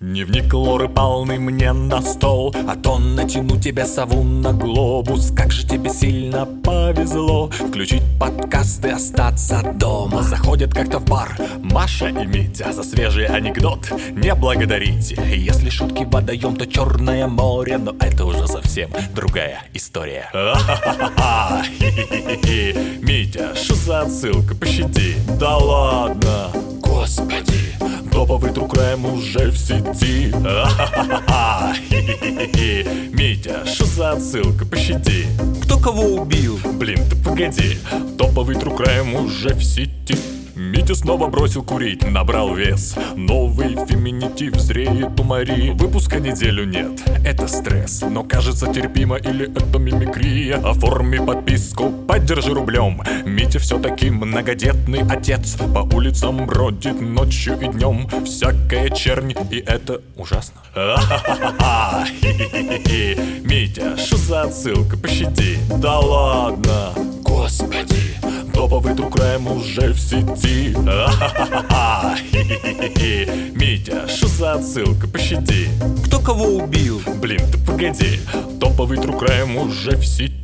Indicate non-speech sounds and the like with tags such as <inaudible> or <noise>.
Дневник Лоры полный мне на стол А то натяну тебе сову на глобус. Как же тебе сильно повезло Включить подкаст и остаться дома. Заходят как-то в бар Маша и Митя За свежий анекдот не благодарите. Если шутки водоем, то черное море Но это уже совсем другая история. <laughs> Митя, что за отсылка? Пощади. Да ладно Crime уже в сети. Митя, что за отсылка? Пощади. Кто кого убил? Блин, ты погоди. Топовый true crime уже в сети Митя снова бросил курить, набрал вес. Новый феминитив зреет у Марии. Выпуска неделю нет, это стресс Но кажется терпимо или это мимикрия? Оформи подписку, поддержи рублем. Митя все-таки многодетный отец. По улицам бродит ночью и днем Всякая чернь, и это ужасно. Митя, что за отсылка, пощади. Да ладно, господи Топовый true crime уже в сети. Митя, что за отсылка? Пощади. Кто кого убил? Блин, ты погоди. Топовый true crime уже в сети